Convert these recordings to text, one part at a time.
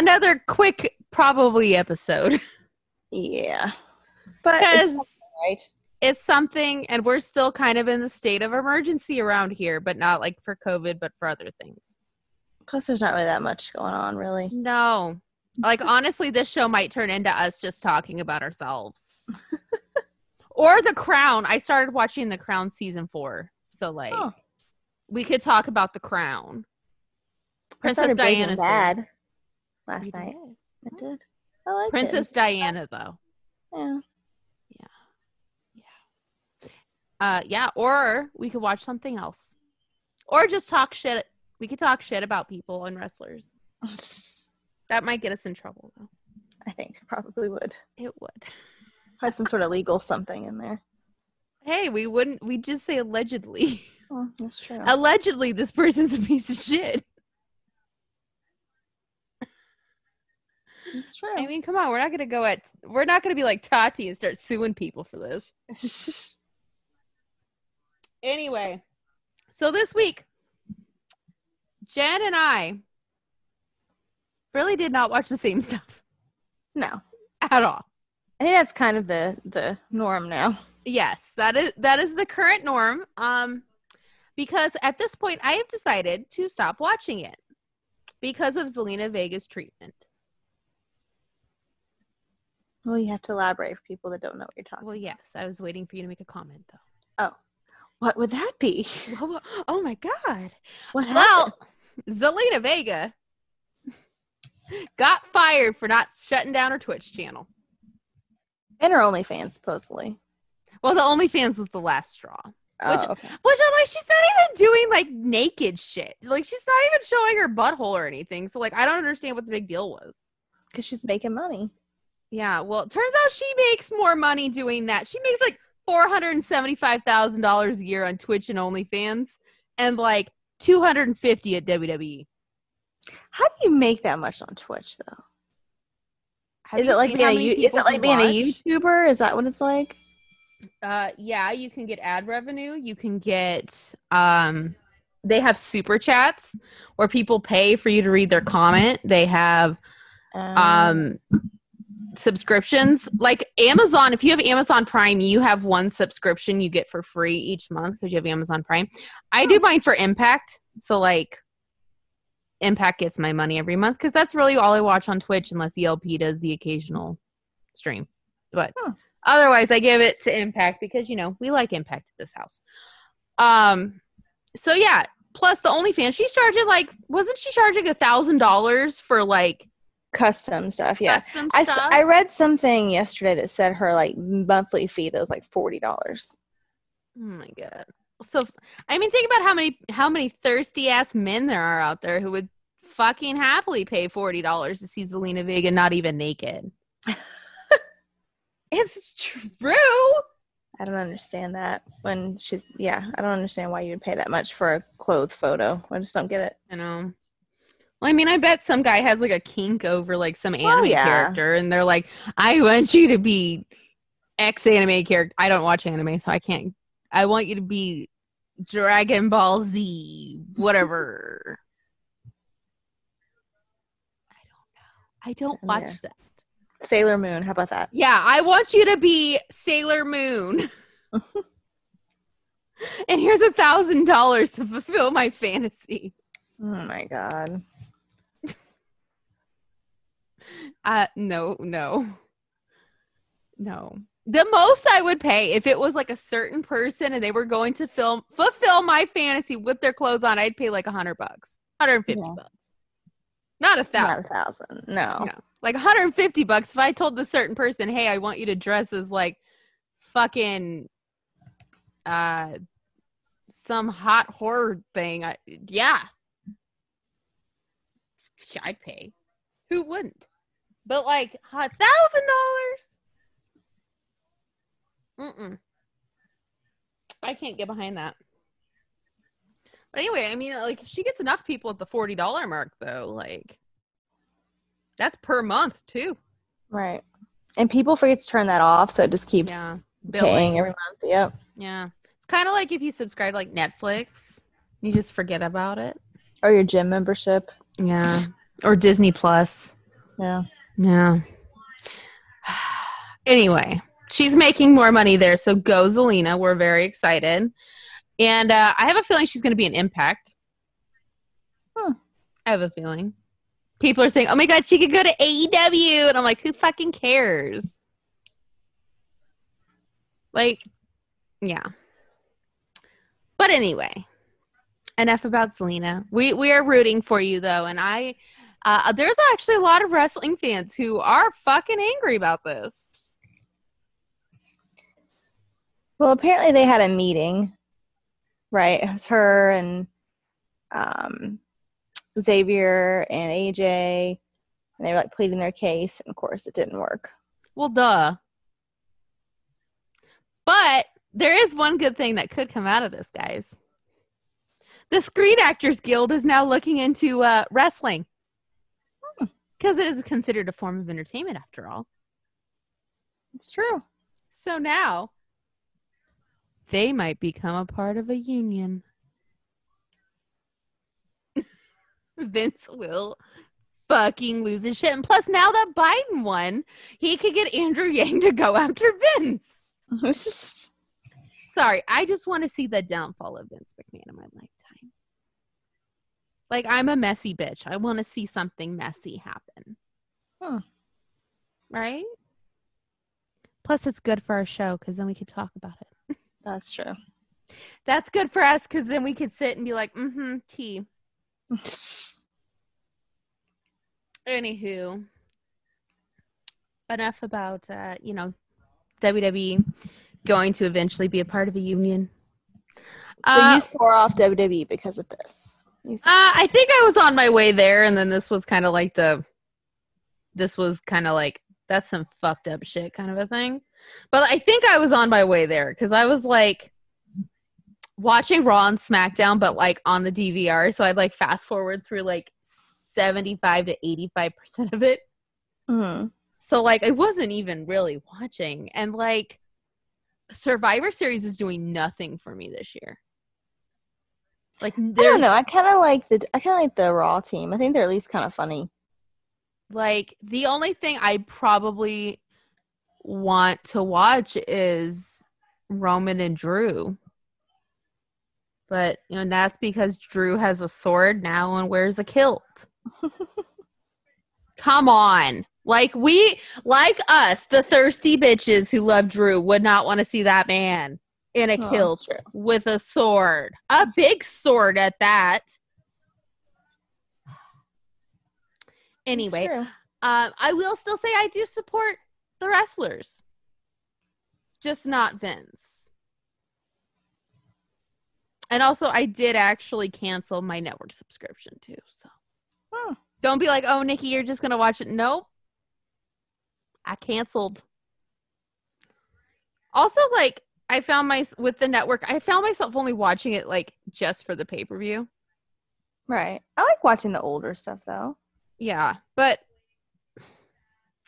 Another quick, probably episode. Yeah. But it's right. it's something, and we're still kind of in the state of emergency around here, but not like for COVID, but for other things. Plus, there's not really that much going on, really. No. Like, honestly, this show might turn into us just talking about ourselves. or The Crown. I started watching The Crown season four. So, like, Oh. we could talk about The Crown. Princess Diana's Bad there. Last You night. did. I did. I like Princess Diana, though. Yeah. Yeah. Yeah. Uh, yeah, or we could watch something else, or just talk shit. We could talk shit about people and wrestlers. That might get us in trouble, though. I think I probably would It would. have some sort of legal something in there. Hey, we wouldn't. We just say allegedly. Oh, that's true. allegedly, this person's a piece of shit. That's true. I mean, come on. We're not gonna go at. We're not gonna be like Tati and start suing people for this. Anyway, so this week, Jen and I really did not watch the same stuff no, at all. I think that's kind of the the norm now. Yes, that is that is the current norm. Um, because at this point, I have decided to stop watching it because of Zelina Vega's treatment. Well, you have to elaborate for people that don't know what you're talking. Well, yes, I was waiting for you to make a comment though. Oh, what would that be? Well, oh my god! What Well. Zelina Vega got fired for not shutting down her Twitch channel. and her OnlyFans supposedly. Well, the OnlyFans was the last straw. Oh, Which- okay. Which I'm like, she's not even doing like naked shit. Like she's not even showing her butthole or anything. So like, I don't understand what the big deal was. Because she's making money. Yeah, well, it turns out she makes more money doing that. She makes like four hundred and seventy-five thousand dollars a year on Twitch and OnlyFans, and like two hundred and fifty at WWE. How do you make that much on Twitch though? Have is it like being a you- is it like being a? YouTuber? Is that what it's like? Uh, yeah, you can get ad revenue. You can get um, they have super chats where people pay for you to read their comment. They have um subscriptions. Like amazon if you have amazon prime you have one subscription you get for free each month because you have amazon prime. I do mine for impact so like impact gets my money every month because that's really all i watch on twitch unless elp does the occasional stream. But Huh. otherwise i give it to impact because you know we like impact at this house. Um so yeah plus the only fan she's charging like wasn't she charging a thousand dollars for like custom stuff. Yeah, custom I, stuff. I read something yesterday that said her like monthly fee that was like forty dollars. oh my god. So I mean, think about how many how many thirsty ass men there are out there who would fucking happily pay forty dollars to see Zelina Vega not even naked. it's true. I don't understand that when she's yeah. I don't understand why you would pay that much for a clothed photo. I just don't get it. You know. Well, I mean, I bet some guy has like a kink over like some anime Oh, yeah. character, and they're like, "I want you to be X anime character." I don't watch anime, so I can't. I want you to be Dragon Ball Z, whatever. I don't know. I don't watch yeah. that. Sailor Moon. How about that? Yeah, I want you to be Sailor Moon. and here's a thousand dollars to fulfill my fantasy. Oh my god. Uh no, no. No. The most I would pay if it was like a certain person and they were going to film fulfill my fantasy with their clothes on, I'd pay like a hundred bucks. 150 Yeah. bucks. Not a thousand. Not a thousand. No. No. Like 150 bucks if I told the certain person, hey, I want you to dress as like fucking uh some hot horror thing. I, yeah. I'd pay. Who wouldn't? But like a thousand dollars? Mm-mm. I can't get behind that. But anyway, I mean, like, if she gets enough people at the forty dollar mark, though, like, that's per month too. Right. And people forget to turn that off, so it just keeps Yeah, paying billing. every month. Yep. Yeah, it's kind of like if you subscribe to, like Netflix, you just forget about it. Or your gym membership. Yeah, or Disney Plus. Yeah. Yeah. anyway, she's making more money there, so go Zelina. We're very excited, and uh, I have a feeling she's going to be an impact. Hmm. I have a feeling. People are saying, "Oh my god, she could go to AEW," and I'm like, "Who fucking cares?" Like, yeah. But anyway, enough about Zelina. We we are rooting for you though, and I uh, there's actually a lot of wrestling fans who are fucking angry about this. Well, apparently they had a meeting, right? It was her and um, Xavier and AJ, and they were like pleading their case, and of course it didn't work. Well, duh. But there is one good thing that could come out of this, guys. The Screen Actors Guild is now looking into uh, wrestling because it is considered a form of entertainment after all. It's true. So now they might become a part of a union. Vince will fucking lose his shit. And plus, now that Biden won, he could get Andrew Yang to go after Vince. Sorry, I just want to see the downfall of Vince McMahon in my lifetime. Like, I'm a messy bitch. I want to see something messy happen. Huh. Right? Plus, it's good for our show because then we could talk about it. That's true. That's good for us because then we could sit and be like, mm hmm, tea. Anywho, enough about, uh, you know, WWE going to eventually be a part of a union. So Uh, you swore off WWE because of this. Uh, I think I was on my way there, and then this was kind of like the, this was kind of like that's some fucked up shit kind of a thing. But I think I was on my way there because I was like watching Raw and SmackDown, but like on the DVR, so I'd like fast forward through like seventy-five to eighty-five percent of it. Mhm. So like I wasn't even really watching, and like Survivor Series is doing nothing for me this year. Like I don't know. I kind of like the I kind of like the Raw team. I think they're at least kind of funny. Like the only thing I probably want to watch is Roman and Drew. But you know, that's because Drew has a sword now and wears a kilt. Come on. Like we like us, the thirsty bitches who love Drew would not want to see that man in a Oh, kilt with a sword. A big sword at that. Anyway, um, I will still say I do support the wrestlers, just not Vince. And also, I did actually cancel my network subscription too. So Hmm. don't be like, "Oh, Nikki, you're just gonna watch it." Nope, I canceled. Also, like, I found my with the network, I found myself only watching it like just for the pay per view. Right. I like watching the older stuff though. Yeah, but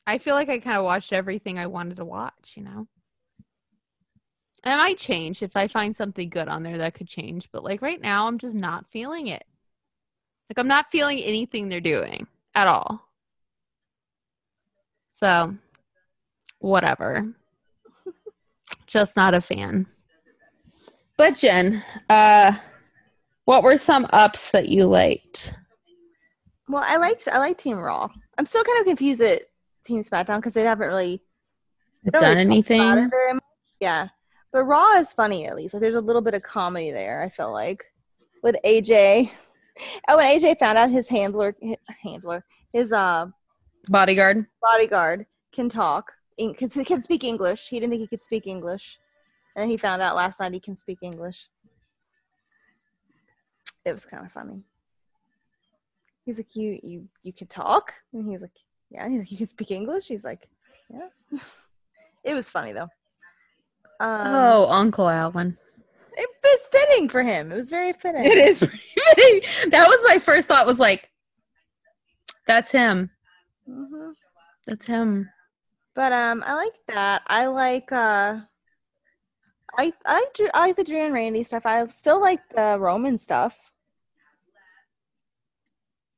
I feel like I kind of watched everything I wanted to watch, you know? It might change if I find something good on there that could change, but like right now, I'm just not feeling it. Like, I'm not feeling anything they're doing at all. So, whatever. Just not a fan. But, Jen, uh, what were some ups that you liked? Well, I liked I like Team Raw. I'm still kind of confused at Team SmackDown because they haven't really they Done really anything? Yeah, but Raw is funny at least. Like there's a little bit of comedy there. I feel like with AJ. Oh, when AJ found out his handler, his handler, his uh Bodyguard? bodyguard can talk, in- he can speak English. He didn't think he could speak English, and he found out last night he can speak English. It was kind of funny. He's like, "You, you, you can talk," and he was like, "Yeah." He's like, "You can speak English." He's like, "Yeah." it was funny though. Um, oh, Uncle Alan. it was fitting for him. It was very fitting. It is fitting. That was my first thought was like, that's him. Mhm. That's him. But um, I like that. I like uh, I I Drew, I like the Drew and Randy stuff. I still like the Roman stuff.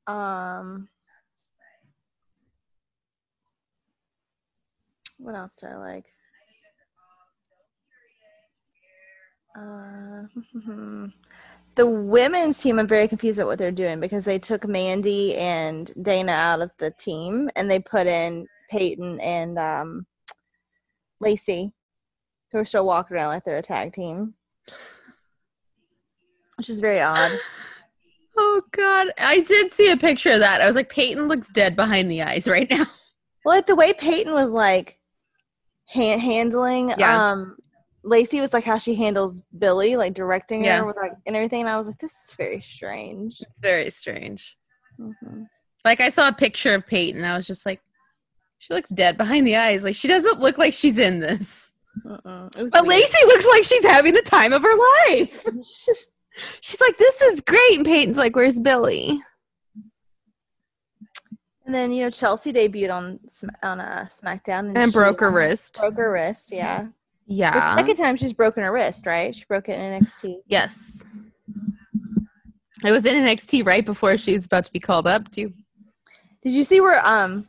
Um, what else do I like? Uh, the women's team, I'm very confused at what they're doing because they took Mandy and Dana out of the team and they put in Peyton and um, Lacey, who are still walking around like they're a tag team, which is very odd. Oh God, I did see a picture of that. I was like, Peyton looks dead behind the eyes right now. Well, like the way Peyton was like hand- handling Yeah. um Lacey was like how she handles Billie, like directing Yeah. her with like and everything. And I was like, this is very strange. It's very strange. Mhm. Like I saw a picture of Peyton, I was just like, she looks dead behind the eyes. Like she doesn't look like she's in this. Was But weird. Lacey looks like she's having the time of her life. She's like, this is great. And Peyton's like, where's Billie? and then you know Chelsea debuted on on uh, SmackDown And she broke her wrist. Broke her wrist. Yeah. The Yeah. second time she's broken her wrist, right? She broke it in NXT. Yes. I was in NXT right before she was about to be called up too. Did you see where um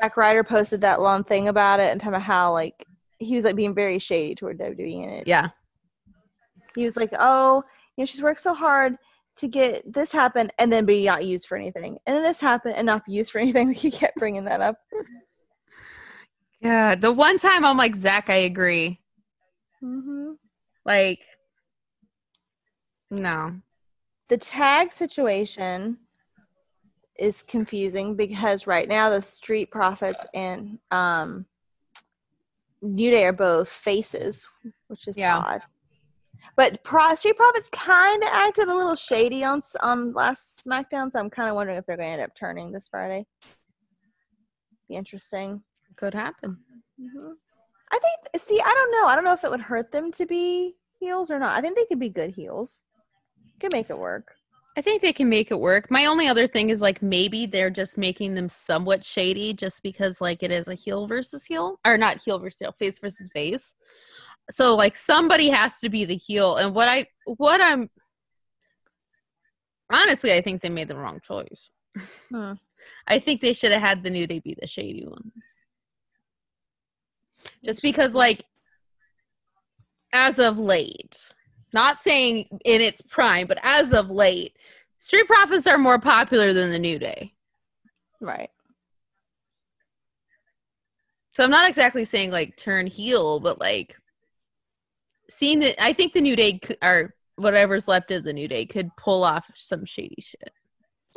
Zack Ryder posted that long thing about it and talking about how like he was like being very shady toward WWE in it. Yeah. He was like, "Oh, you know, she's worked so hard to get this happen and then be not used for anything, and then this happened and not be used for anything." Like He kept bringing that up. Yeah. The one time I'm like, Zack, I agree. hmm Like, no. The tag situation is confusing because right now the Street Profits and um, New Day are both faces, which is Yeah. odd. But Pro- Street Profits kind of acted a little shady on on last SmackDown, so I'm kind of wondering if they're going to end up turning this Friday. Be interesting. Could happen. hmm I think. See, I don't know. I don't know if it would hurt them to be heels or not. I think they could be good heels. Could make it work. I think they can make it work. My only other thing is like maybe they're just making them somewhat shady just because like it is a heel versus heel or not heel versus heel, face versus face. So like somebody has to be the heel and what I what I'm honestly I think they made the wrong choice. Hmm. I think they should have had the new they be the shady ones. Just because like as of late, not saying in its prime, but as of late, Street Profits are more popular than the New Day. Right. So I'm not exactly saying like turn heel, but like seeing that I think the New Day c- or whatever's left of the New Day could pull off some shady shit.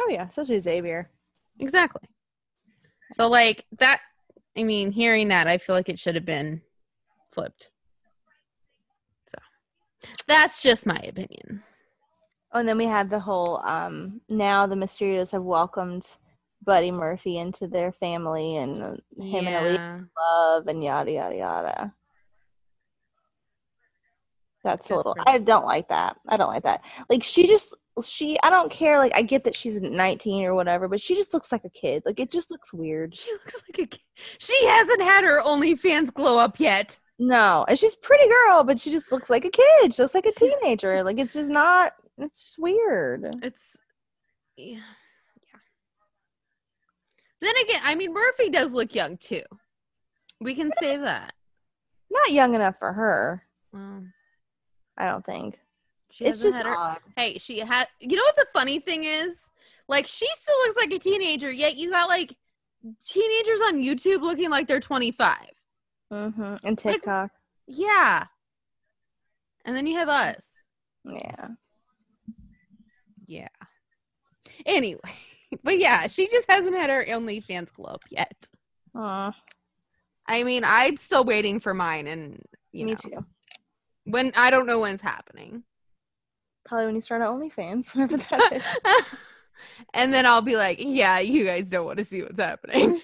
Oh yeah, especially Xavier. Exactly. So like that I mean, hearing that I feel like it should have been flipped. That's just my opinion. Oh, and then we have the whole um now the Mysterios have welcomed Buddy Murphy into their family and him and Elite love and yada yada yada. That's a little I don't like that. I don't like that. Like she just she I don't care like I get that she's 19 or whatever, but she just looks like a kid. Like it just looks weird. She looks like a kid. She hasn't had her OnlyFans glow up yet. No, and she's a pretty girl, but she just looks like a kid. She looks like a teenager. Like it's just not it's just weird. It's yeah. yeah. Then again, I mean Murphy does look young too. We can say that. Not young enough for her, Well, I don't think. she It's just her- odd. Hey, she had. You know what the funny thing is? Like she still looks like a teenager, yet you got like teenagers on YouTube looking like they're 25. Mm-hmm. And TikTok. Yeah. And then you have us. Yeah. Yeah. Anyway, but yeah, she just hasn't had her OnlyFans glow up yet. Aw, I mean, I'm still waiting for mine, and you me know, too. when I don't know when's happening. Probably when you start at OnlyFans, whenever that is. and then I'll be like, yeah, you guys don't want to see what's happening.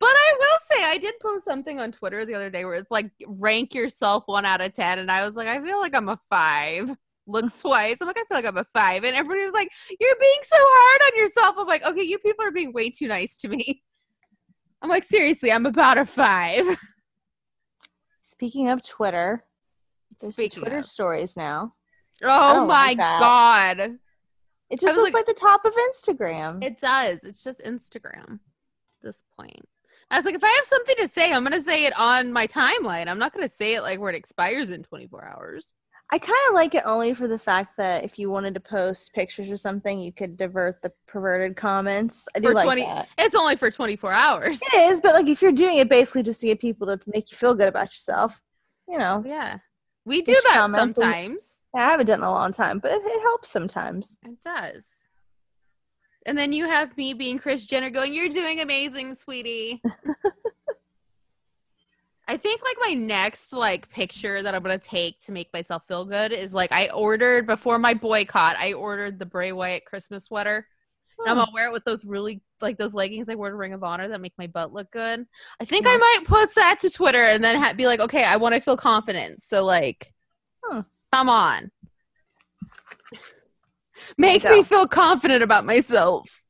But I will say, I did post something on Twitter the other day where it's like, rank yourself one out of 10. And I was like, I feel like I'm a five. Looks twice. I'm like, I feel like I'm a five. And everybody was like, You're being so hard on yourself. I'm like, Okay, you people are being way too nice to me. I'm like, Seriously, I'm about a five. Speaking of Twitter, there's Speaking Twitter of. stories now. Oh my like. God. It just looks like, like- the top of Instagram. It does. It's just Instagram at this point. I was like, if I have something to say, I'm gonna say it on my timeline. I'm not gonna say it like where it expires in 24 hours. I kind of like it only for the fact that if you wanted to post pictures or something, you could divert the perverted comments. I do For like that. It's only for 24 hours. It is, but like if you're doing it basically just to get people to make you feel good about yourself, you know. Yeah, we do that comment and- sometimes. I haven't done it in a long time, but it, it helps sometimes. It does. And then you have me being Kris Jenner going, You're doing amazing, sweetie. I think like my next like picture that I'm gonna take to make myself feel good is like I ordered before my boycott, I ordered the Bray Wyatt Christmas sweater. And I'm gonna wear it with those really like those leggings I wore to Ring of Honor that make my butt look good. I think I might post that to Twitter and then ha- be like, okay, I want to feel confident. So like, Hmm. come on, make me feel confident about myself.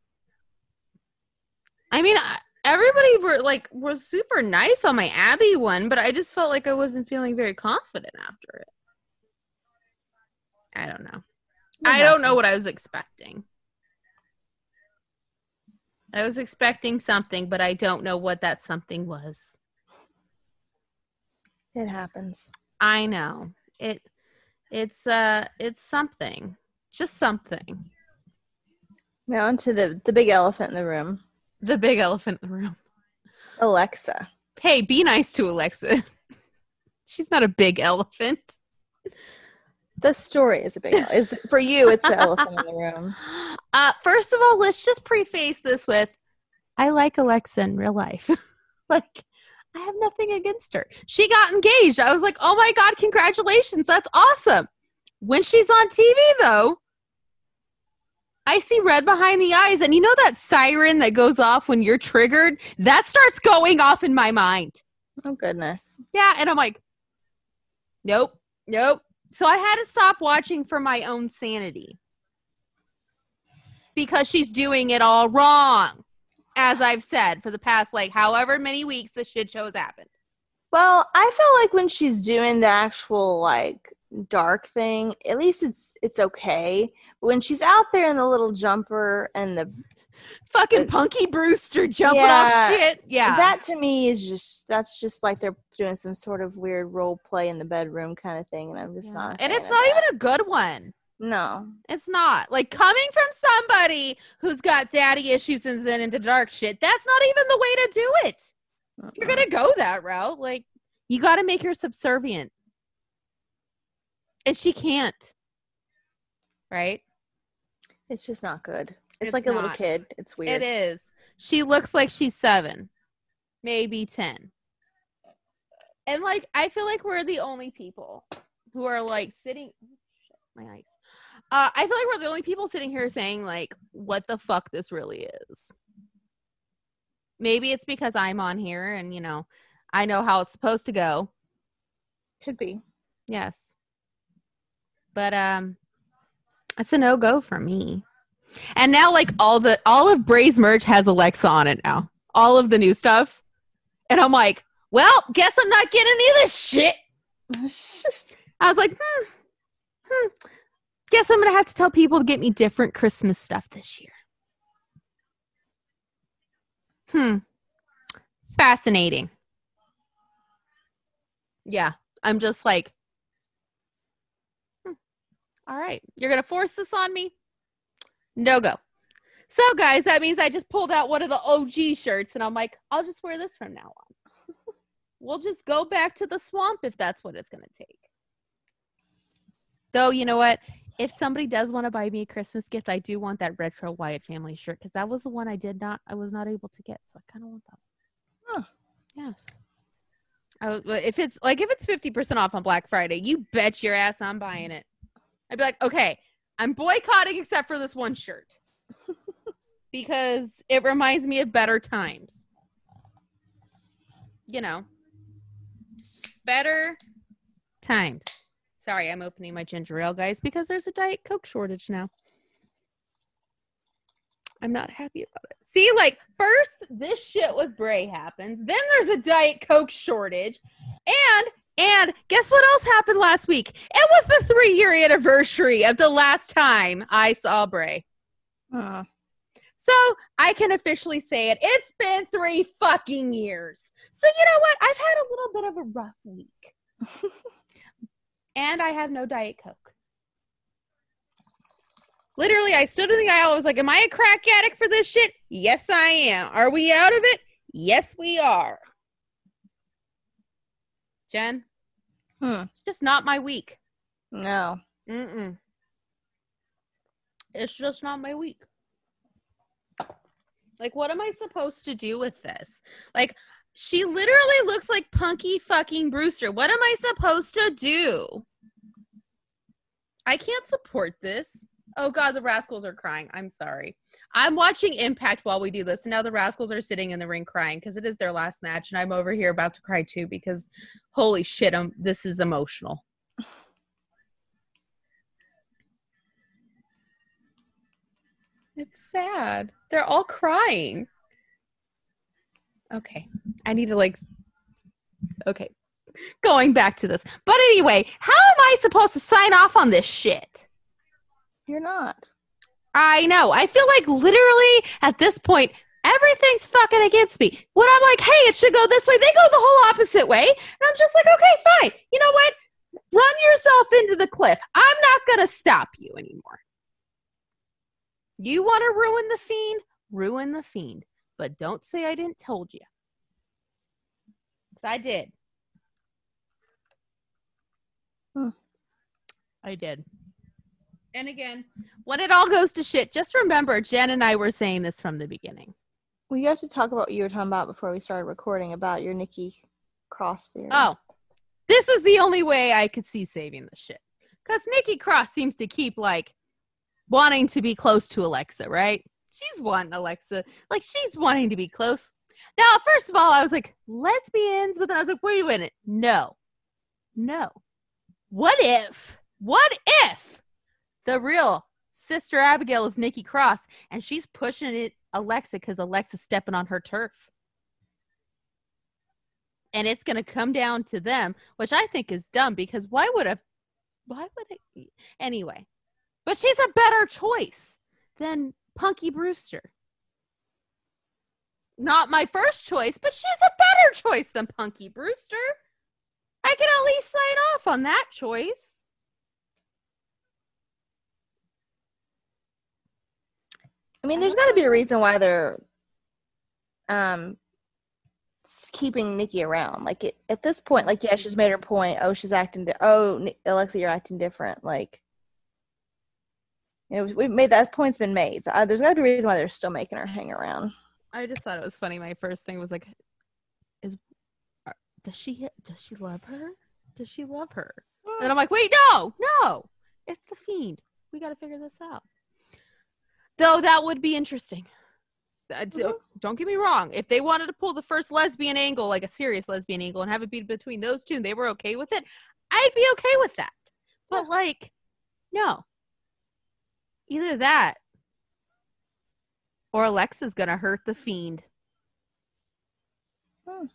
I mean, everybody were like was super nice on my Abby one, but I just felt like I wasn't feeling very confident after it. I don't know. I don't know what I was expecting. I was expecting something, but I don't know what that something was. It happens. I know. It it's uh it's something. Just something. Now onto the the big elephant in the room, The big elephant in the room. Alexa. Hey, be nice to Alexa. She's not a big elephant. The story is a big is for you. It's the elephant in the room. Uh first of all, let's just preface this with I like Alexa in real life. like I have nothing against her. She got engaged. I was like, "Oh my god, congratulations. That's awesome." When she's on TV though, I see red behind the eyes and you know that siren that goes off when you're triggered? That starts going off in my mind. Oh goodness. Yeah, and I'm like, nope, nope. So I had to stop watching for my own sanity because she's doing it all wrong. As I've said for the past like however many weeks the shit shows happened. Well, I feel like when she's doing the actual like dark thing, at least it's it's okay. When she's out there in the little jumper and the Fucking Uh, Punky Brewster jumping yeah, off shit. Yeah. that to me is just that's just like they're doing some sort of weird role play in the bedroom kind of thing, and I'm just Yeah. not. And it's not that. even a good one. no. It's not. Like coming from somebody who's got daddy issues and then into dark shit, that's not even the way to do it. If you're gonna go that route, like you gotta make her subservient. And she can't. Right? It's just not good. It's, It's like a little kid. It's weird. It is. She looks like she's seven, maybe ten. And like I feel like we're the only people who are like sitting oh, shit, my eyes. Uh, I feel like we're the only people sitting here saying like, "What the fuck this really is." Maybe it's because I'm on here and you know I know how it's supposed to go. Could be. Yes. But um it's a no go for me. And now like all the all of Bray's merch has Alexa on it now. All of the new stuff. And I'm like, well, guess I'm not getting any of this shit. I was like, hmm, hmm. Guess I'm gonna have to tell people to get me different Christmas stuff this year. Hmm. Fascinating. Yeah. I'm just like, all right, you're going to force this on me? No go. So, guys, that means I just pulled out one of the OG shirts and I'm like, I'll just wear this from now on. we'll just go back to the swamp if that's what it's going to take. Though, you know what? If somebody does want to buy me a Christmas gift, I do want that retro Wyatt family shirt because that was the one I did not, I was not able to get. So I kind of want that. Huh. Yes. I, if it's like if it's fifty percent off on Black Friday, you bet your ass I'm buying it. I'd be like, okay, I'm boycotting except for this one shirt because it reminds me of better times. You know, better times. Sorry, I'm opening my ginger ale, guys, because there's a Diet Coke shortage now. I'm not happy about it. See, like, first this shit with Bray happens, then there's a Diet Coke shortage, and and guess what else happened last week? It was the three year anniversary of the last time I saw Bray. Uh, So I can officially say it. It's been three fucking years. So you know what? I've had a little bit of a rough week. and I have no Diet Coke. Literally, I stood in the aisle. I was like, Am I a crack addict for this shit? Yes, I am. Are we out of it? Yes, we are. Jen, Hmm. it's just not my week. No. Mm-mm. It's just not my week. Like, what am I supposed to do with this? Like, she literally looks like Punky fucking Brewster. What am I supposed to do? I can't support this. Oh god, the rascals are crying. I'm sorry. I'm watching Impact while we do this. and Now the rascals are sitting in the ring crying because it is their last match, and I'm over here about to cry too because holy shit, I'm, this is emotional. It's sad. They're all crying. Okay. I need to like Okay. Going back to this. But anyway, how am I supposed to sign off on this shit? You're not. I know. I feel like literally at this point everything's fucking against me. When I'm like, "Hey, it should go this way." They go the whole opposite way. And I'm just like, "Okay, fine. You know what? Run yourself into the cliff. I'm not going to stop you anymore." You want to ruin the fiend? Ruin the fiend. But don't say I didn't told you. Cuz I did. Hmm. I did. And again, when it all goes to shit, just remember Jen and I were saying this from the beginning. Well, you have to talk about what you were talking about before we started recording about your Nikki Cross theory. Oh, this is the only way I could see saving the shit. Because Nikki Cross seems to keep like wanting to be close to Alexa, right? She's wanting Alexa, like she's wanting to be close. Now, first of all, I was like, lesbians, but then I was like, wait a minute. No, no. What if, what if the real sister Abigail is Nikki Cross and she's pushing it Alexa because Alexa's stepping on her turf? and it's going to come down to them, which I think is dumb because why would a why would it Be? anyway? But she's a better choice than Punky Brewster. Not my first choice, but she's a better choice than Punky Brewster. I can at least sign off on that choice. I mean, there's got to be a reason why they're um keeping Nikki around. Like it, at this point, like yeah, she's made her point. Oh, she's acting. Di- oh, Ni- Alexa, you're acting different. Like you know, we've made that point's been made. So uh, there's got to be a reason why they're still making her hang around. I just thought it was funny. My first thing was like, is are- does she does she love her? Does she love her? And I'm like, wait, no, no, it's the fiend. We got to figure this out. Though that would be interesting. Mhm. Don't get me wrong. If they wanted to pull the first lesbian angle, like a serious lesbian angle, and have it be between those two, and they were okay with it, I'd be okay with that. But like, no. Either that, or Alexa's gonna hurt the fiend. Hmm.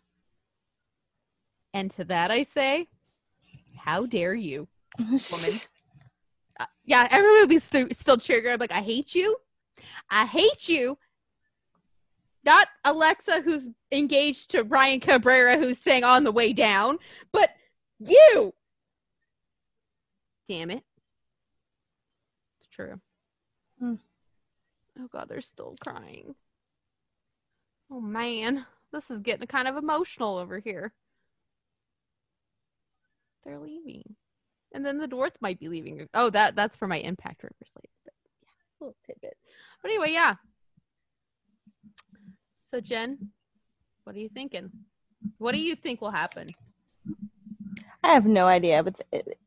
And to that I say, how dare you? woman. Uh, yeah, everyone would be st- still cheering. I'm like, I hate you. I hate you. Not Alexa, who's engaged to Ryan Cabrera, who's saying on the way down, but you. Damn it. It's true. Hmm. Oh, God, they're still crying. Oh, man. This is getting kind of emotional over here. They're leaving. And then the dwarf might be leaving. Oh, that that's for my impact rivers later. Little tidbit. But anyway, yeah. So Jen, what are you thinking? What do you think will happen? I have no idea, but it,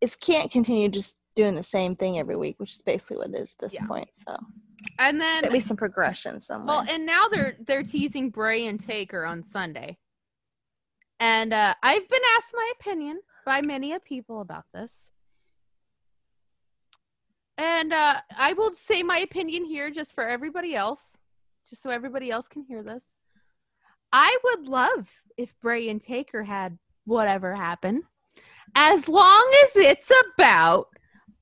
it can't continue just doing the same thing every week, which is basically what it is at this Yeah. point. So And then at least some progression somewhere. well, and now they're they're teasing Bray and Taker on Sunday. And uh, I've been asked my opinion by many a people about this. And uh, I will say my opinion here just for everybody else, just so everybody else can hear this. I would love if Bray and Taker had whatever happen, as long as it's about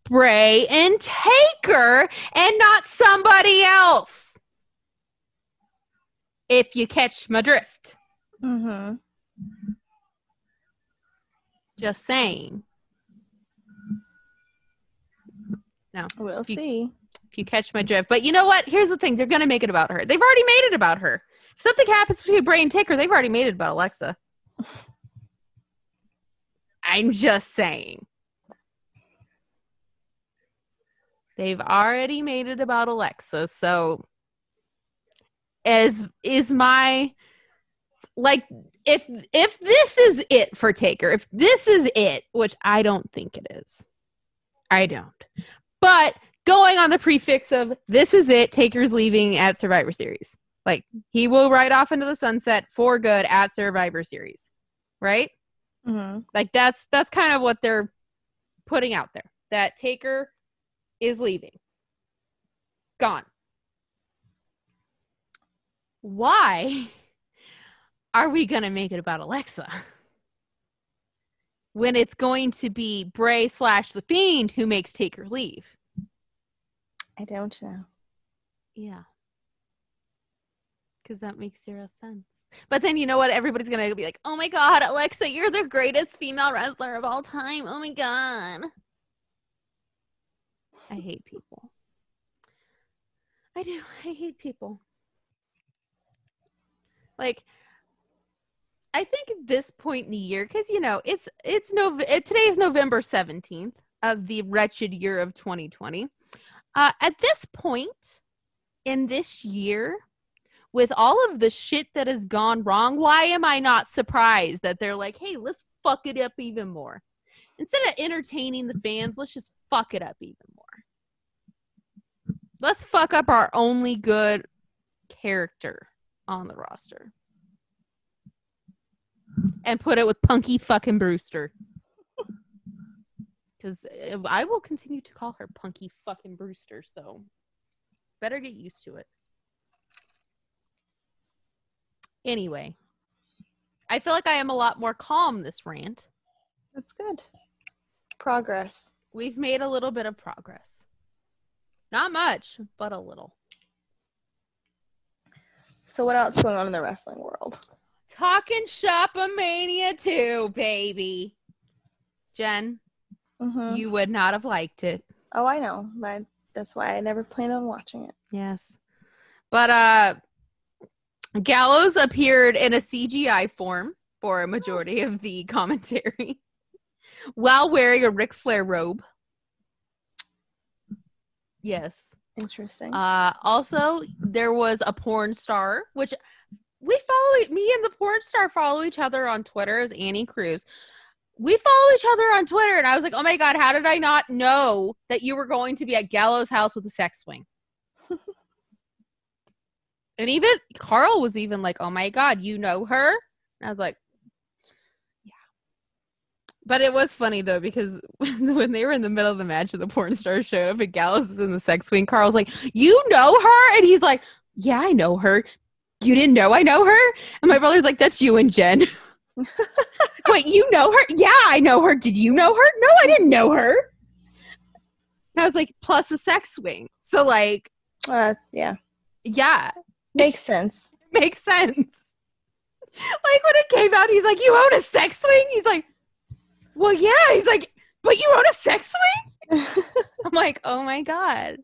Bray and Taker and not somebody else. If you catch my drift. Mm-hmm. Just saying. We'll You- see. If you catch my drift. But you know what? Here's the thing. They're going to make it about her. They've already made it about her. If something happens between Bray and Taker, they've already made it about Alexa. I'm just saying. They've already made it about Alexa. So as is my like if if this is it for Taker, if this is it, which I don't think it is. I don't. But going on the prefix of this is it, Taker's leaving at Survivor Series. Like he will ride off into the sunset for good at Survivor Series. Right? Mm-hmm. Like that's that's kind of what they're putting out there. That Taker is leaving. Gone. Why are we going to make it about Alexa? When it's going to be Bray slash the Fiend who makes Taker leave. I don't know. Yeah. Because that makes zero sense. But then you know what? Everybody's going to be like, oh my God, Alexa, you're the greatest female wrestler of all time. Oh my God. I hate people. I do. I hate people. Like, I think at this point in the year, because you know it's it's it, today is November seventeenth of the wretched year of 2020. Uh, at this point in this year, with all of the shit that has gone wrong, why am I not surprised that they're like, hey, let's fuck it up even more? Instead of entertaining the fans, let's just fuck it up even more. Let's fuck up our only good character on the roster. And put it with Punky fucking Brewster. Because uh, I will continue to call her Punky fucking Brewster, so better get used to it. Anyway, I feel like I am a lot more calm this rant. That's good. Progress. We've made a little bit of progress. Not much, but a little. So what else is going on in the wrestling world? Talking Shopomania too, baby. Jen, Mm-hmm. you would not have liked it. Oh, I know, but that's why I never planned on watching it. Yes. But uh Gallows appeared in a CGI form for a majority of the commentary while wearing a Ric Flair robe. Yes. Interesting. Uh also there was a porn star which we follow me and the porn star follow each other on Twitter as Annie Cruz. We follow each other on Twitter and I was like, "Oh my god, how did I not know that you were going to be at Gallows house with a sex swing?" And even Karl was even like, "Oh my god, you know her?" And I was like, "Yeah." But it was funny though because when they were in the middle of the match and the porn star showed up and Gallows was in the sex swing, Karl was like, "You know her?" And he's like, "Yeah, I know her." You didn't know I know her? And my brother's like, "That's you and Jen." Wait, you know her? Yeah, I know her. Did you know her? No, I didn't know her. And I was like, plus a sex swing. So like, uh, yeah, yeah, makes sense. makes sense. Like when it came out, he's like, "You own a sex swing?" He's like, "Well, yeah." He's like, "But you own a sex swing?" I'm like, "Oh my god,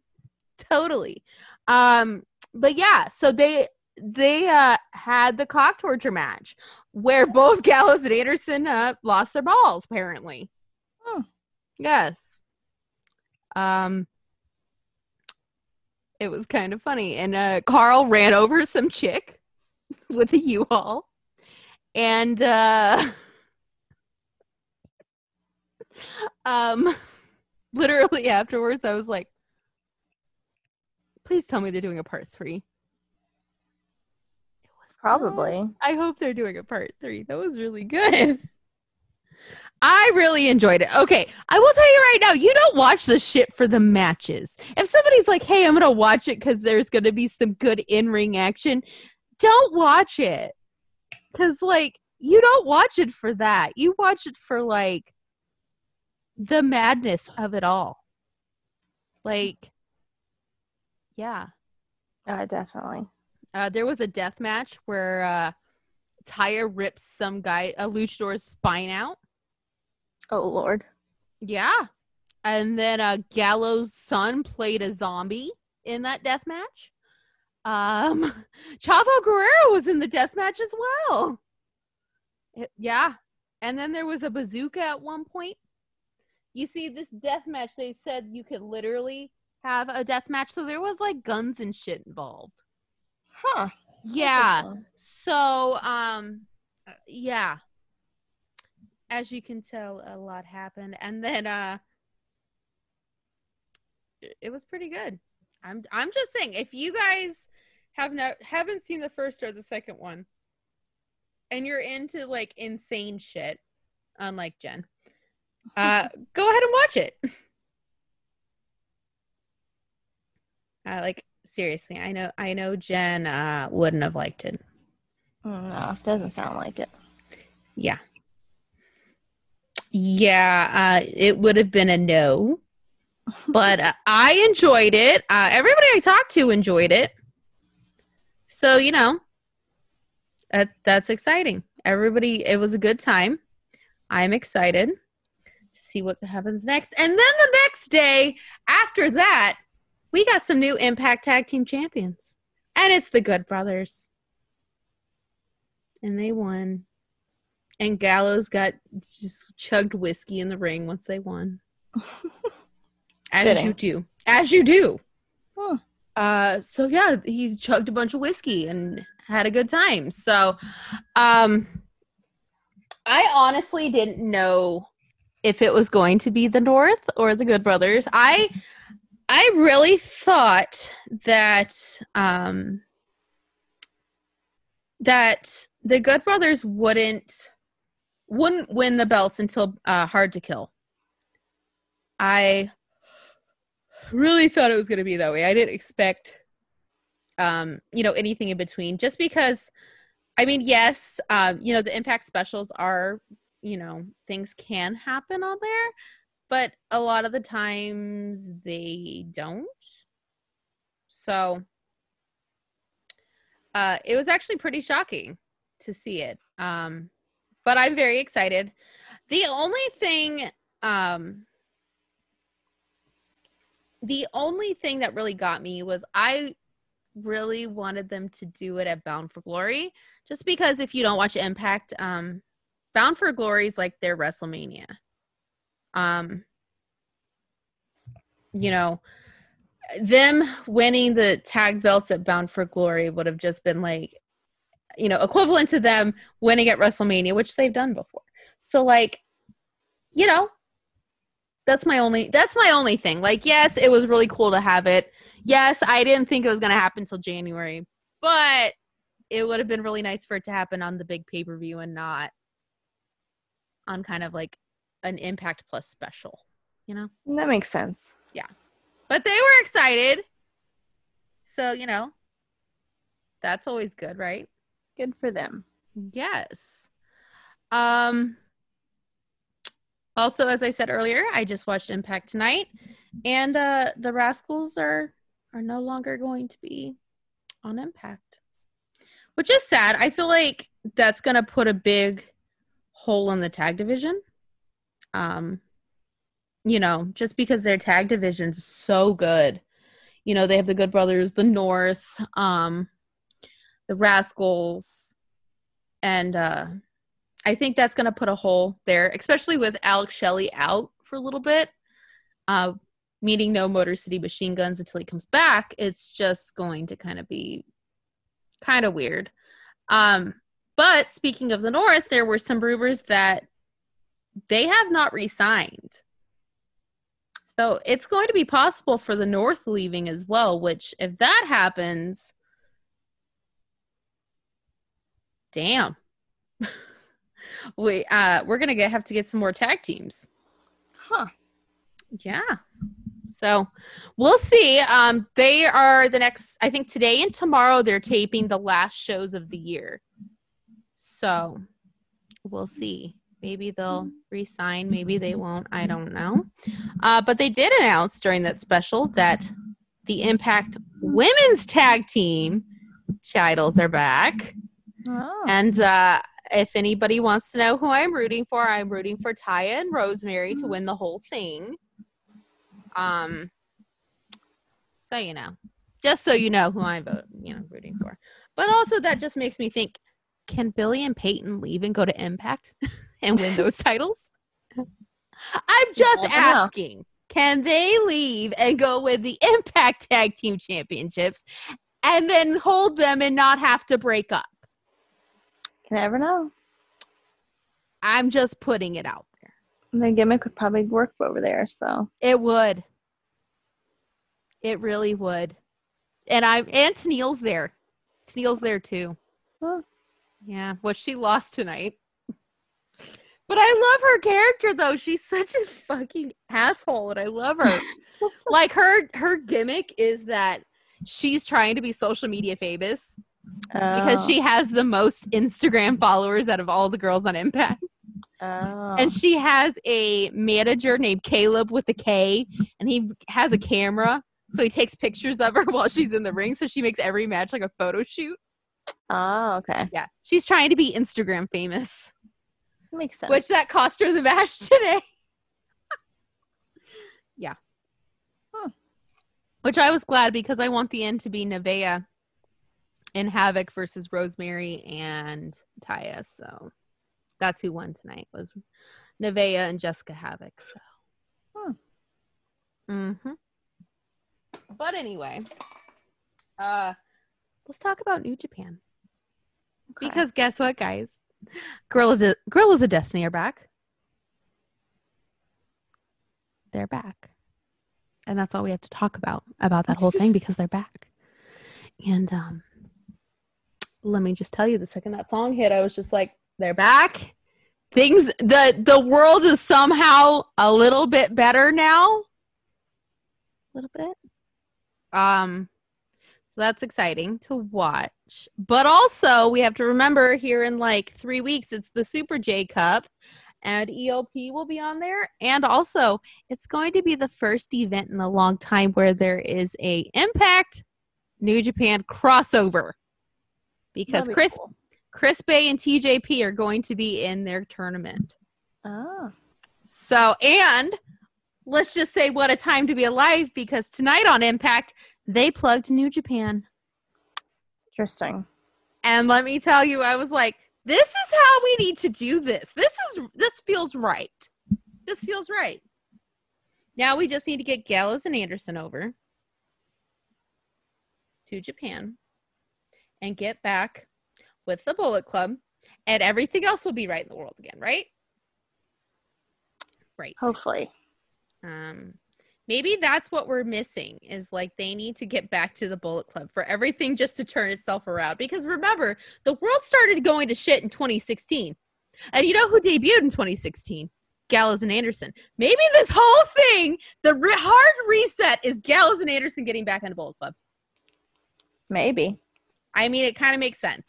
totally." Um, but yeah, so they they uh had the cock torture match where both Gallows and Anderson uh lost their balls. Apparently, yes. Um, it was kind of funny, and uh, Karl ran over some chick with a U-Haul, and uh, um, literally afterwards, I was like, "Please tell me they're doing a part three. Probably. I hope they're doing a part three. That was really good. I really enjoyed it. Okay, I will tell you right now, you don't watch the shit for the matches. If somebody's like, hey, I'm going to watch it because there's going to be some good in ring action, don't watch it. Because, like, you don't watch it for that. You watch it for, like, the madness of it all. Like, yeah. Uh, definitely. Uh, there was a death match where uh, Taya rips some guy a luchador's spine out. Oh lord. Yeah. And then uh Gallows' son played a zombie in that death match. Um Chavo Guerrero was in the death match as well. It- yeah. And then there was a bazooka at one point. You see, this death match, they said you could literally have a death match. So there was like guns and shit involved. Huh. Yeah. So, um, uh, yeah. As you can tell, a lot happened, and then uh, it- it was pretty good. I'm I'm just saying, if you guys have not haven't seen the first or the second one, and you're into like insane shit, unlike Jen, uh, go ahead and watch it. I like seriously, I know I know Jen uh, wouldn't have liked it. Mm, No, doesn't sound like it. Yeah. Yeah, uh, it would have been a no, but uh, I enjoyed it. Uh, everybody I talked to enjoyed it. So, you know, that, that's exciting. Everybody, it was a good time. I'm excited to see what happens next. And then the next day after that, we got some new Impact Tag Team Champions. And it's the Good Brothers. And they won. And Gallows got just chugged whiskey in the ring once they won. As Fitting. you do. As you do. Hmm. Uh so yeah, he chugged a bunch of whiskey and had a good time. So um I honestly didn't know if it was going to be the North or the Good Brothers. I I really thought that um that the Good Brothers wouldn't wouldn't win the belts until uh, Hard to Kill. I really thought it was going to be that way. I didn't expect, um, you know, anything in between. Just because, I mean, yes, um, you know, the Impact specials are, you know, things can happen on there, but a lot of the times they don't. So, uh, it was actually pretty shocking to see it. Um, but I'm very excited. The only thing, um, the only thing that really got me was I really wanted them to do it at Bound for Glory, just because if you don't watch Impact, um, Bound for Glory is like their WrestleMania. Um, you know, them winning the tag belts at Bound for Glory would have just been like, you know, equivalent to them winning at WrestleMania, which they've done before. So like, you know, that's my only that's my only thing. Like, yes, it was really cool to have it. Yes, I didn't think it was gonna happen until January, but it would have been really nice for it to happen on the big pay per view and not on kind of like an Impact Plus special, you know. That makes sense. Yeah. But they were excited, so you know, that's always good, right? Good for them. Yes. Um also as I said earlier, I just watched Impact tonight and uh the Rascalz are are no longer going to be on Impact. Which is sad. I feel like that's going to put a big hole in the tag division. Um you know, just because their tag division's so good. You know, they have the Good Brothers, the North, um the Rascalz, and uh, I think that's going to put a hole there, especially with Alex Shelley out for a little bit, uh, meaning no Motor City Machine Guns until he comes back. It's just going to kind of be kind of weird. Um, but speaking of the North, there were some rumors that they have not re-signed. So it's going to be possible for the North leaving as well, which if that happens, damn. we uh we're gonna get have to get some more tag teams. Huh. Yeah. So we'll see. Um they are the next I think today and tomorrow they're taping the last shows of the year. So we'll see. Maybe they'll resign, maybe they won't. I don't know. Uh but they did announce during that special that the Impact women's tag team titles are back. Oh. And uh, if anybody wants to know who I'm rooting for, I'm rooting for Taya and Rosemary to win the whole thing. Um, so you know, just so you know who I'm voting, you know, rooting for. But also, that just makes me think: Can Billie and Peyton leave and go to Impact and win those titles? I'm just know. asking. Can they leave and go with the Impact Tag Team Championships and then hold them and not have to break up? You never know. I'm just putting it out there. Their gimmick would probably work over there. So It would. It really would. And I'm and Tenille's there. Tenille's there too. Huh. Yeah. Well, she lost tonight. But I love her character though. She's such a fucking asshole and I love her. like her her gimmick is that she's trying to be social media famous because Oh. she has the most Instagram followers out of all the girls on Impact. Oh. And she has a manager named Caleb with a K, and he has a camera. So he takes pictures of her while she's in the ring. So she makes every match like a photo shoot. oh, okay. Yeah. She's trying to be Instagram famous, Makes sense. which that cost her the match today. yeah. Huh. Which I was glad because I want the end to be Nevaeh and Havok versus Rosemary and Taya. So that's who won tonight was Nevaeh and Jessicka Havok. So. Hmm. Mm-hmm. But anyway, uh, let's talk about New Japan Okay. because guess what, guys? Guerrillas, of- Guerrillas of Destiny are back. They're back, and that's all we have to talk about about that whole thing because they're back. And um, let me just tell you, the second that song hit, I was just like, "They're back." Things the the world is somehow a little bit better now. A little bit. Um, so that's exciting to watch. But also, we have to remember here in like three weeks, it's the Super J Cup, and ELP will be on there. And also, it's going to be the first event in a long time where there is a Impact New Japan crossover because be Chris cool. Chris Bey and TJP are going to be in their tournament. Oh. So, and let's just say what a time to be alive because tonight on Impact, they plugged New Japan. Interesting. And let me tell you, I was like, this is how we need to do this. This is this feels right. This feels right. Now we just need to get Gallows and Anderson over to Japan and get back with the Bullet Club, and everything else will be right in the world again, right? Right. Hopefully. Um, maybe that's what we're missing is like they need to get back to the Bullet Club for everything just to turn itself around. Because remember, the world started going to shit in 2016, and you know who debuted in 2016? Gallows and Anderson. Maybe this whole thing, the re- hard reset, is Gallows and Anderson getting back on the Bullet Club. Maybe. I mean, it kind of makes sense.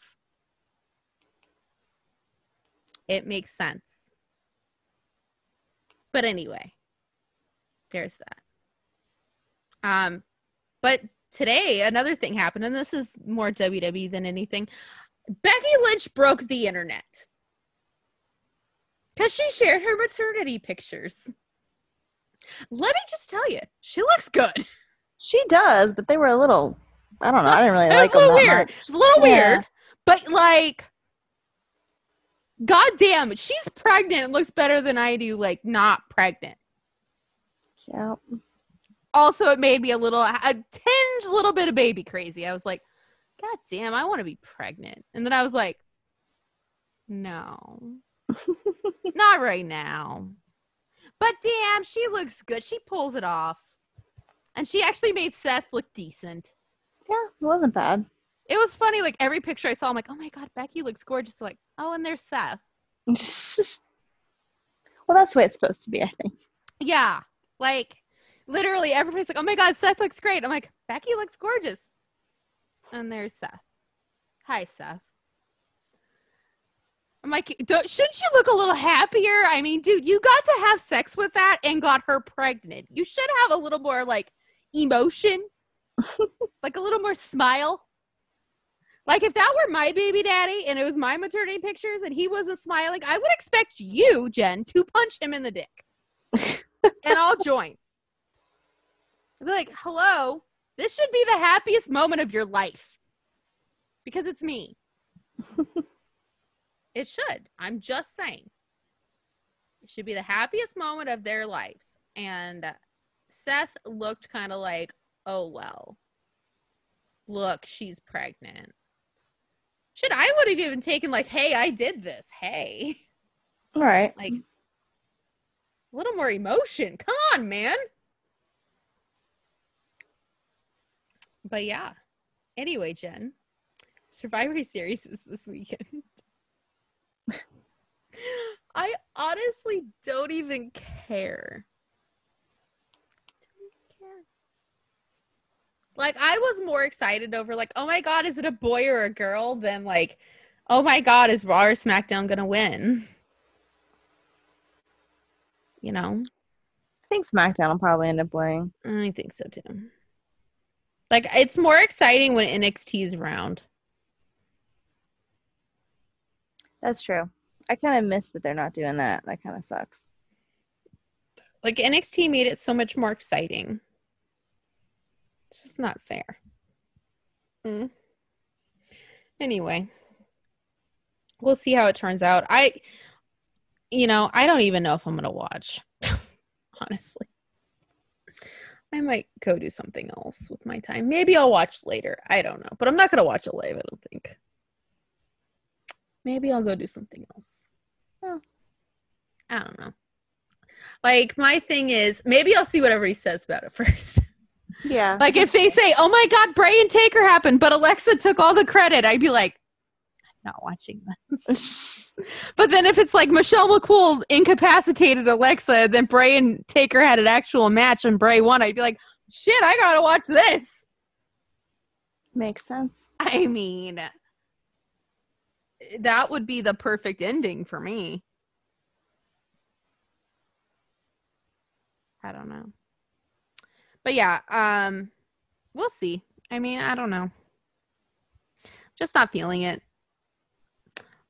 It makes sense. But anyway, there's that. Um, but today another thing happened, and this is more WWE than anything. Becky Lynch broke the internet because she shared her maternity pictures. Let me just tell you, she looks good. She does, but they were a little. I don't know. I didn't really like a them weird. It's a little Yeah. weird, but like, god damn she's pregnant. and looks better than I do. Like, not pregnant. Yeah. Also, it made me a little, a tinge, little bit of baby crazy. I was like, god damn, I want to be pregnant. And then I was like, no, not right now. But damn, she looks good. She pulls it off. And she actually made Seth look decent. Yeah, it wasn't bad. It was funny. Like every picture I saw, I'm like, oh my god, Becky looks gorgeous. Like, oh, and there's Seth. well, that's the way it's supposed to be, I think. Yeah, like literally everybody's like, oh my god, Seth looks great. I'm like, Becky looks gorgeous. And there's Seth. Hi, Seth. I'm like, don't, shouldn't you look a little happier? I mean, dude, you got to have sex with that and got her pregnant. You should have a little more like emotion, like a little more smile. Like if that were my baby daddy and it was my maternity pictures and he wasn't smiling, I would expect you, Jen, to punch him in the dick. and I'll join. I'd be like, hello, this should be the happiest moment of your life. Because it's me. it should. I'm just saying. It should be the happiest moment of their lives. And Seth looked kind of like, oh, well, look, she's pregnant. Should I would have even taken, like, hey, I did this. Hey. All right. Like, a little more emotion. Come on, man. But yeah. Anyway, Jen, Survivor Series is this weekend. I honestly don't even care. Like I was more excited over like, oh my god, is it a boy or a girl than like, oh my god, is Raw or SmackDown gonna win? You know? I think SmackDown will probably end up winning. I think so too. Like it's more exciting when NXT is around. That's true. I kind of miss that they're not doing that. That kind of sucks. Like NXT made it so much more exciting. It's just not fair. Mm. Anyway, we'll see how it turns out. I, you know, I don't even know if I'm going to watch, honestly. I might go do something else with my time. Maybe I'll watch later. I don't know. But I'm not going to watch it live, I don't think. Maybe I'll go do something else. Oh. I don't know. Like, my thing is, maybe I'll see what everybody says about it first. Yeah. Like if they say, "Oh my God, Bray and Taker happened," but Alexa took all the credit, I'd be like, "I'm not watching this." but then if it's like Michelle McCool incapacitated Alexa, then Bray and Taker had an actual match and Bray won, I'd be like, "Shit, I gotta watch this." Makes sense. I mean, that would be the perfect ending for me. I don't know but yeah, um, we'll see. I mean, I don't know. Just not feeling it.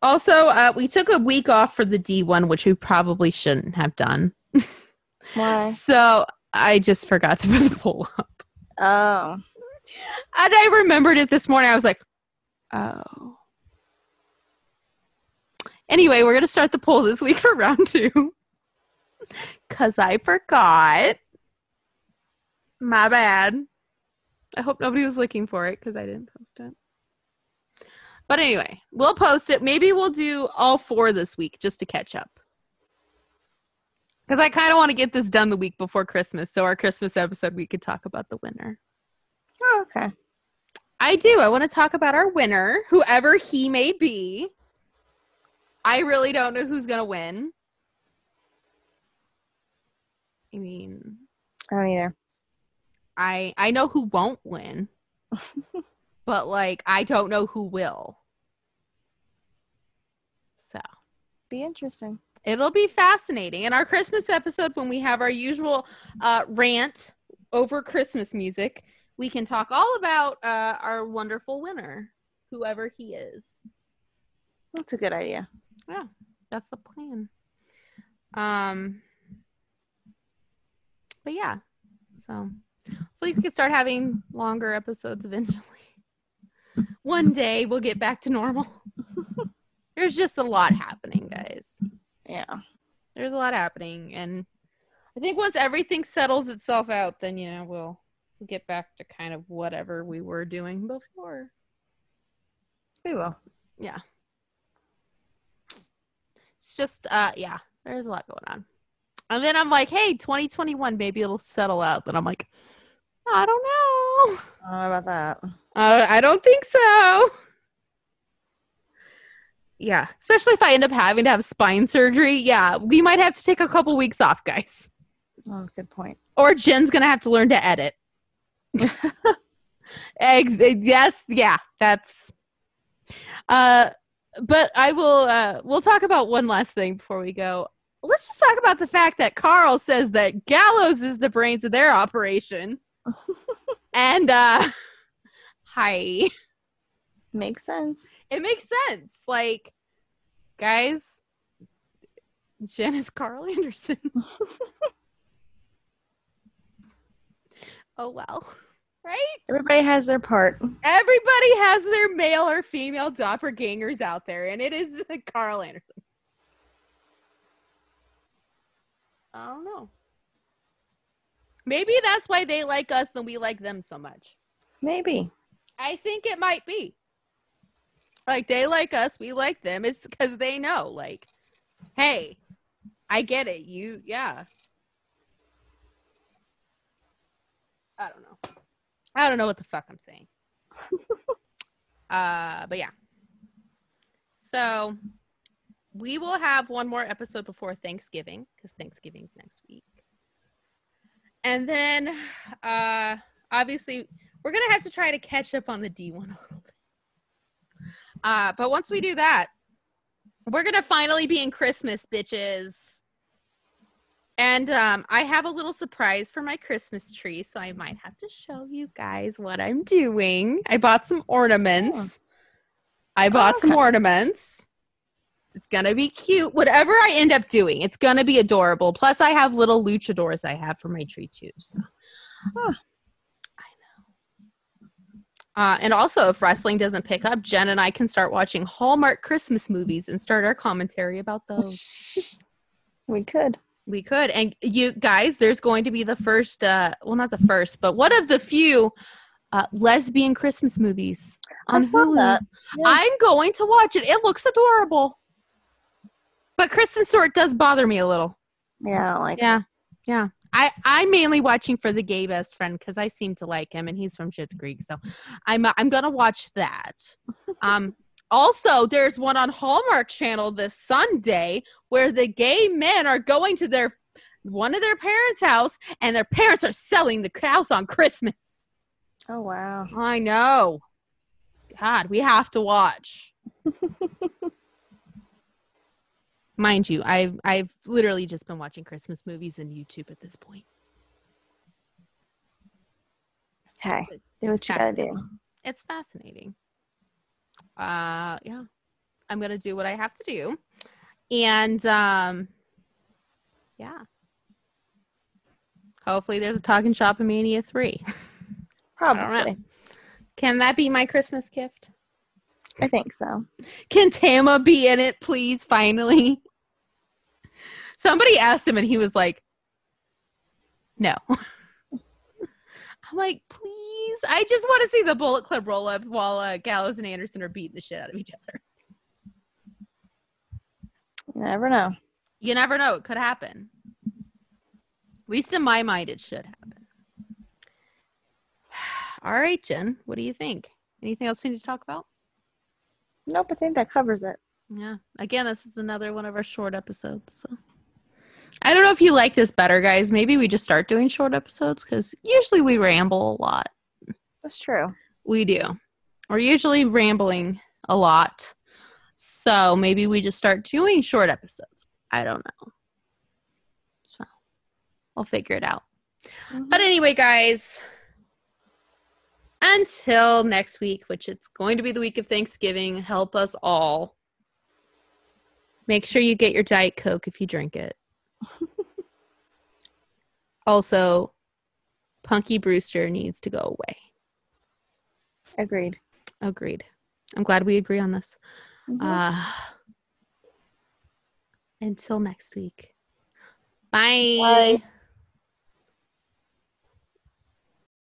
Also, uh, we took a week off for the D1, which we probably shouldn't have done. Why? so I just forgot to put the poll up. Oh. And I remembered it this morning. I was like, oh. Anyway, we're going to start the poll this week for round two. Because I forgot. My bad. I hope nobody was looking for it because I didn't post it. But anyway, we'll post it. Maybe we'll do all four this week just to catch up. Because I kind of want to get this done the week before Christmas. So our Christmas episode, we could talk about the winner. Oh, okay. I do. I want to talk about our winner, whoever he may be. I really don't know who's going to win. I mean, I don't either. I I know who won't win, but like I don't know who will. So, be interesting. It'll be fascinating. In our Christmas episode, when we have our usual uh, rant over Christmas music, we can talk all about uh, our wonderful winner, whoever he is. That's a good idea. Yeah, that's the plan. Um, but yeah, so Hopefully, we can start having longer episodes eventually. One day we'll get back to normal. There's just a lot happening, guys. Yeah. There's a lot happening. And I think once everything settles itself out, then, you know, we'll get back to kind of whatever we were doing before. We will. Yeah. It's just, uh, yeah, there's a lot going on. And then I'm like, hey, 2021, maybe it'll settle out. Then I'm like, I don't know. I don't know about that. Uh, I don't think so. Yeah, especially if I end up having to have spine surgery. Yeah, we might have to take a couple weeks off, guys. Oh, good point. Or Jen's gonna have to learn to edit. Ex- yes, yeah, that's. Uh, but I will. Uh, we'll talk about one last thing before we go. Let's just talk about the fact that Karl says that Gallows is the brains of their operation and uh hi. Makes sense. It makes sense. Like, guys, Jen is Karl Anderson. oh well. Right? Everybody has their part. Everybody has their male or female doppelgangers out there, and it is Karl Anderson. I don't know. Maybe that's why they like us and we like them so much. Maybe. I think it might be. Like they like us, we like them. It's because they know, like, hey, I get it. You, yeah. I don't know. I don't know what the fuck I'm saying. uh, but yeah. So we will have one more episode before Thanksgiving because Thanksgiving's next week. And then uh obviously we're gonna have to try to catch up on the D1 a little bit. Uh, but once we do that, we're gonna finally be in Christmas, bitches. And um, I have a little surprise for my Christmas tree, so I might have to show you guys what I'm doing. I bought some ornaments. I bought Oh, some ornaments. It's gonna be cute. Whatever I end up doing, it's gonna be adorable. Plus, I have little luchadors I have for my tree too. So. Huh. Uh, and also, if wrestling doesn't pick up, Jen and I can start watching Hallmark Christmas movies and start our commentary about those. we could. we could. And you guys, there's going to be the first, uh, well, not the first, but one of the few uh, lesbian Christmas movies on Hulu. that. Yeah. I'm going to watch it. It looks adorable. But Kristen Stewart does bother me a little. Yeah, I like Yeah. Yeah. I, I'm mainly watching for the gay best friend because I seem to like him and he's from Schitt's Creek. So I'm I'm gonna watch that. Um also there's one on Hallmark Channel this Sunday where the gay men are going to their one of their parents' house and their parents are selling the house on Christmas. Oh wow. I know. God, we have to watch. Mind you, I've I've literally just been watching Christmas movies and YouTube at this point. Hey, do what you gotta do. It's fascinating. Uh yeah. I'm gonna do what I have to do. And um yeah. Hopefully there's a talking shop in Mania 3. Probably. Can that be my Christmas gift? I think so. Can Tama be in it, please, finally? Somebody asked him and he was like, no. I'm like, please. I just want to see the Bullet Club roll up while uh, Gallows and Anderson are beating the shit out of each other. You never know. You never know. It could happen. At least in my mind, it should happen. All right, Jen. What do you think? Anything else we need to talk about? Nope, I think that covers it. Yeah. Again, this is another one of our short episodes. So I don't know if you like this better, guys. Maybe we just start doing short episodes because usually we ramble a lot. That's true. We do. We're usually rambling a lot. So maybe we just start doing short episodes. I don't know. So I'll figure it out. Mm-hmm. But anyway, guys, until next week, which it's going to be the week of Thanksgiving, help us all. Make sure you get your Diet Coke if you drink it. also, Punky Brewster needs to go away. Agreed. Agreed. I'm glad we agree on this. Mhm. Uh, until next week. Bye. Bye.